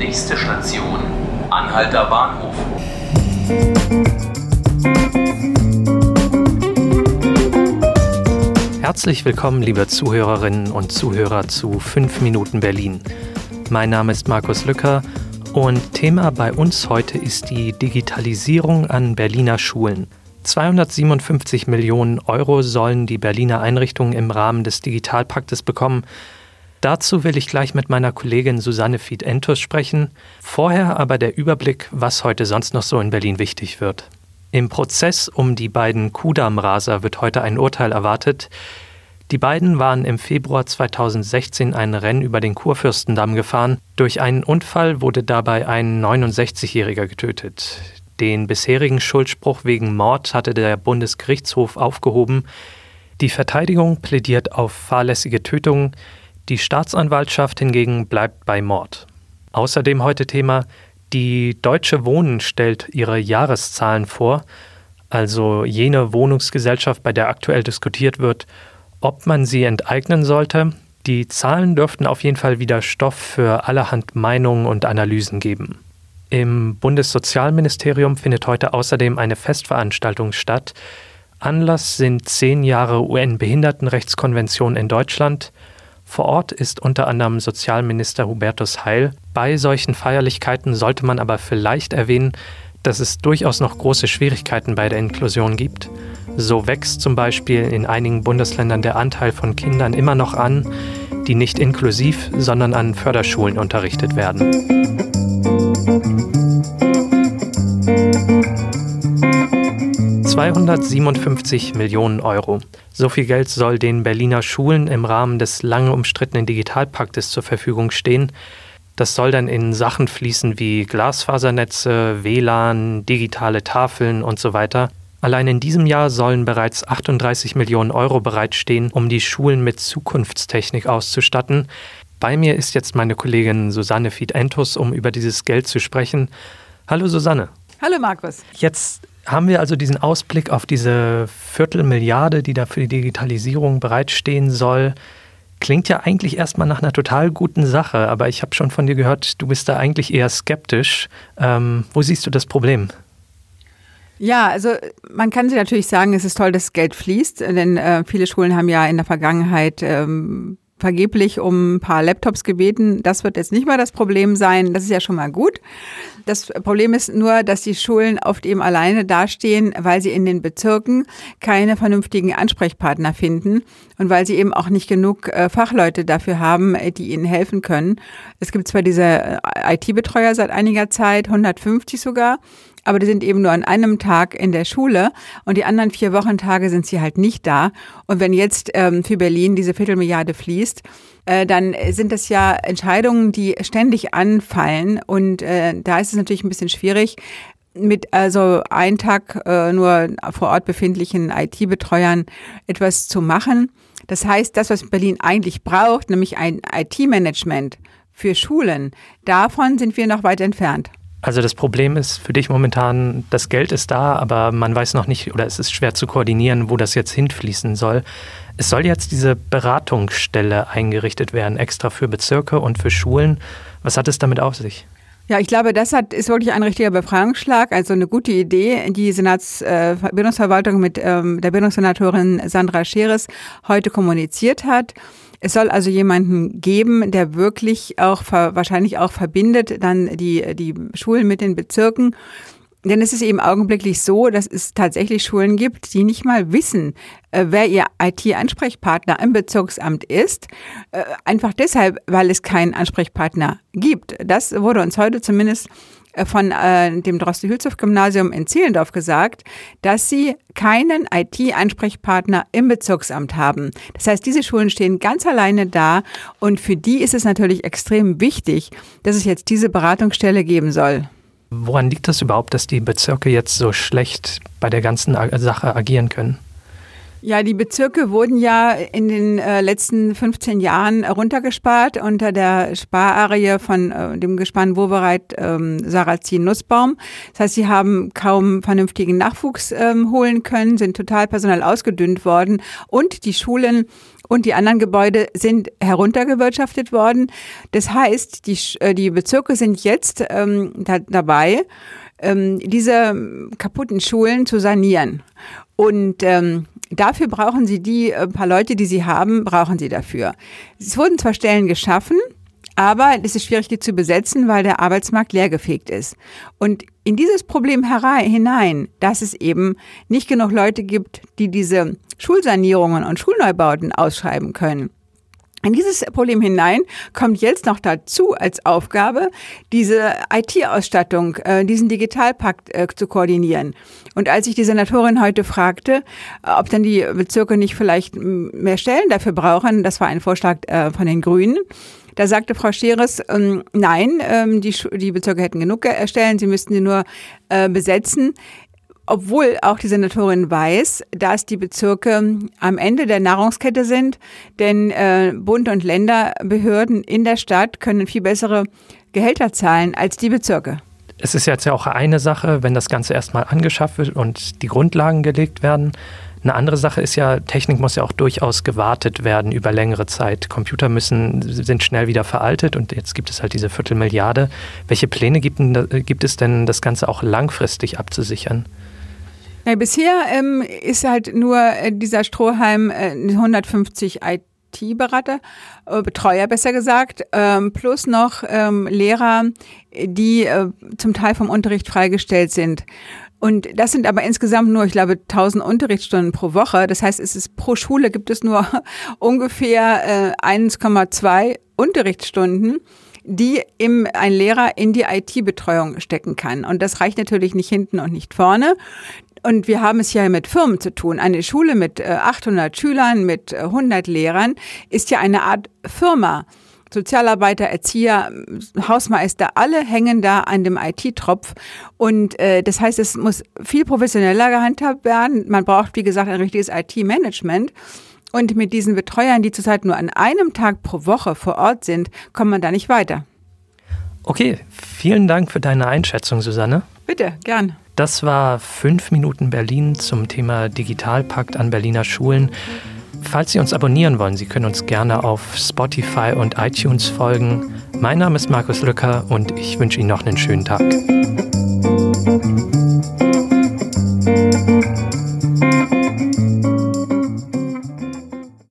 Nächste Station, Anhalter Bahnhof. Herzlich willkommen, liebe Zuhörerinnen und Zuhörer zu 5 Minuten Berlin. Mein Name ist Markus Lücker und Thema bei uns heute ist die Digitalisierung an Berliner Schulen. 257 Millionen Euro sollen die Berliner Einrichtungen im Rahmen des Digitalpaktes bekommen. Dazu will ich gleich mit meiner Kollegin Susanne Fied-Entus sprechen. Vorher aber der Überblick, was heute sonst noch so in Berlin wichtig wird. Im Prozess um die beiden Kudam-Raser wird heute ein Urteil erwartet. Die beiden waren im Februar 2016 ein Rennen über den Kurfürstendamm gefahren. Durch einen Unfall wurde dabei ein 69-Jähriger getötet. Den bisherigen Schuldspruch wegen Mord hatte der Bundesgerichtshof aufgehoben. Die Verteidigung plädiert auf fahrlässige Tötung, die Staatsanwaltschaft hingegen bleibt bei Mord. Außerdem heute Thema, die Deutsche Wohnen stellt ihre Jahreszahlen vor, also jene Wohnungsgesellschaft, bei der aktuell diskutiert wird, ob man sie enteignen sollte. Die Zahlen dürften auf jeden Fall wieder Stoff für allerhand Meinungen und Analysen geben. Im Bundessozialministerium findet heute außerdem eine Festveranstaltung statt. Anlass sind zehn Jahre UN-Behindertenrechtskonvention in Deutschland. Vor Ort ist unter anderem Sozialminister Hubertus Heil. Bei solchen Feierlichkeiten sollte man aber vielleicht erwähnen, dass es durchaus noch große Schwierigkeiten bei der Inklusion gibt. So wächst zum Beispiel in einigen Bundesländern der Anteil von Kindern immer noch an, die nicht inklusiv, sondern an Förderschulen unterrichtet werden. 257 Millionen Euro. So viel Geld soll den Berliner Schulen im Rahmen des lange umstrittenen Digitalpaktes zur Verfügung stehen. Das soll dann in Sachen fließen wie Glasfasernetze, WLAN, digitale Tafeln und so weiter. Allein in diesem Jahr sollen bereits 38 Millionen Euro bereitstehen, um die Schulen mit Zukunftstechnik auszustatten. Bei mir ist jetzt meine Kollegin Susanne Fied-Entus, um über dieses Geld zu sprechen. Hallo Susanne. Hallo Markus. Jetzt haben wir also diesen Ausblick auf diese Viertelmilliarde, die da für die Digitalisierung bereitstehen soll. Klingt ja eigentlich erstmal nach einer total guten Sache, aber ich habe schon von dir gehört, du bist da eigentlich eher skeptisch. Ähm, wo siehst du das Problem? Ja, also man kann sich natürlich sagen, es ist toll, dass Geld fließt, denn äh, viele Schulen haben ja in der Vergangenheit ähm, vergeblich um ein paar Laptops gebeten. Das wird jetzt nicht mal das Problem sein. Das ist ja schon mal gut. Das Problem ist nur, dass die Schulen oft eben alleine dastehen, weil sie in den Bezirken keine vernünftigen Ansprechpartner finden und weil sie eben auch nicht genug äh, Fachleute dafür haben, äh, die ihnen helfen können. Es gibt zwar diese äh, IT-Betreuer seit einiger Zeit, 150 sogar, aber die sind eben nur an einem Tag in der Schule und die anderen vier Wochentage sind sie halt nicht da. Und wenn jetzt ähm, für Berlin diese Viertelmilliarde fließt, äh, dann sind das ja Entscheidungen, die ständig anfallen und äh, da ist es natürlich ein bisschen schwierig, mit also einen Tag äh, nur vor Ort befindlichen IT-Betreuern etwas zu machen. Das heißt, das, was Berlin eigentlich braucht, nämlich ein IT-Management für Schulen, davon sind wir noch weit entfernt. Also das Problem ist für dich momentan, das Geld ist da, aber man weiß noch nicht oder es ist schwer zu koordinieren, wo das jetzt hinfließen soll. Es soll jetzt diese Beratungsstelle eingerichtet werden, extra für Bezirke und für Schulen. Was hat es damit auf sich? Ja, ich glaube, das hat, ist wirklich ein richtiger Befreiungsschlag, also eine gute Idee, die Senatsbildungsverwaltung äh, mit ähm, der Bildungssenatorin Sandra Scheres heute kommuniziert hat. Es soll also jemanden geben, der wirklich auch wahrscheinlich auch verbindet dann die, die Schulen mit den Bezirken. Denn es ist eben augenblicklich so, dass es tatsächlich Schulen gibt, die nicht mal wissen, äh, wer ihr IT-Ansprechpartner im Bezirksamt ist. Äh, einfach deshalb, weil es keinen Ansprechpartner gibt. Das wurde uns heute zumindest äh, von äh, dem Droste-Hülshoff-Gymnasium in Zehlendorf gesagt, dass sie keinen IT-Ansprechpartner im Bezirksamt haben. Das heißt, diese Schulen stehen ganz alleine da und für die ist es natürlich extrem wichtig, dass es jetzt diese Beratungsstelle geben soll. Woran liegt das überhaupt, dass die Bezirke jetzt so schlecht bei der ganzen Sache agieren können? Ja, die Bezirke wurden ja in den äh, letzten 15 Jahren runtergespart unter der Spararie von äh, dem Gespann Wobereit ähm, Sarrazin Nussbaum. Das heißt, sie haben kaum vernünftigen Nachwuchs ähm, holen können, sind total personell ausgedünnt worden und die Schulen und die anderen Gebäude sind heruntergewirtschaftet worden. Das heißt, die, äh, die Bezirke sind jetzt ähm, da, dabei, ähm, diese kaputten Schulen zu sanieren. Und ähm, dafür brauchen sie die äh, paar Leute, die sie haben, brauchen sie dafür. Es wurden zwar Stellen geschaffen, aber es ist schwierig, die zu besetzen, weil der Arbeitsmarkt leergefegt ist. Und in dieses Problem hinein, dass es eben nicht genug Leute gibt, die diese Schulsanierungen und Schulneubauten ausschreiben können, in dieses Problem hinein kommt jetzt noch dazu als Aufgabe, diese IT-Ausstattung, äh, diesen Digitalpakt äh, zu koordinieren. Und als ich die Senatorin heute fragte, äh, ob dann die Bezirke nicht vielleicht mehr Stellen dafür brauchen, das war ein Vorschlag von den Grünen, da sagte Frau Scheres, ähm, nein, ähm, die, die Bezirke hätten genug Stellen, sie müssten sie nur äh, besetzen obwohl auch die Senatorin weiß, dass die Bezirke am Ende der Nahrungskette sind, denn äh, Bund und Länderbehörden in der Stadt können viel bessere Gehälter zahlen als die Bezirke. Es ist jetzt ja auch eine Sache, wenn das Ganze erstmal angeschafft wird und die Grundlagen gelegt werden. Eine andere Sache ist ja, Technik muss ja auch durchaus gewartet werden über längere Zeit. Computer müssen, sind schnell wieder veraltet und jetzt gibt es halt diese Viertelmilliarde. Welche Pläne gibt, gibt es denn, das Ganze auch langfristig abzusichern? Ja, bisher ähm, ist halt nur äh, dieser Strohhalm äh, 150 IT-Berater, äh, Betreuer besser gesagt, ähm, plus noch ähm, Lehrer, die äh, zum Teil vom Unterricht freigestellt sind. Und das sind aber insgesamt nur, ich glaube, 1000 Unterrichtsstunden pro Woche. Das heißt, es ist pro Schule gibt es nur ungefähr äh, 1,2 Unterrichtsstunden die im, ein Lehrer in die IT-Betreuung stecken kann. Und das reicht natürlich nicht hinten und nicht vorne. Und wir haben es hier mit Firmen zu tun. Eine Schule mit 800 äh, Schülern, mit 100 äh, Lehrern ist ja eine Art Firma. Sozialarbeiter, Erzieher, Hausmeister, alle hängen da an dem IT-Tropf. Und äh, das heißt, es muss viel professioneller gehandhabt werden. Man braucht, wie gesagt, ein richtiges IT-Management. Und mit diesen Betreuern, die zurzeit nur an einem Tag pro Woche vor Ort sind, kommt man da nicht weiter. Okay, vielen Dank für deine Einschätzung, Susanne. Bitte, gern. Das war 5 Minuten Berlin zum Thema Digitalpakt an Berliner Schulen. Falls Sie uns abonnieren wollen, Sie können uns gerne auf Spotify und iTunes folgen. Mein Name ist Markus Lücker und ich wünsche Ihnen noch einen schönen Tag.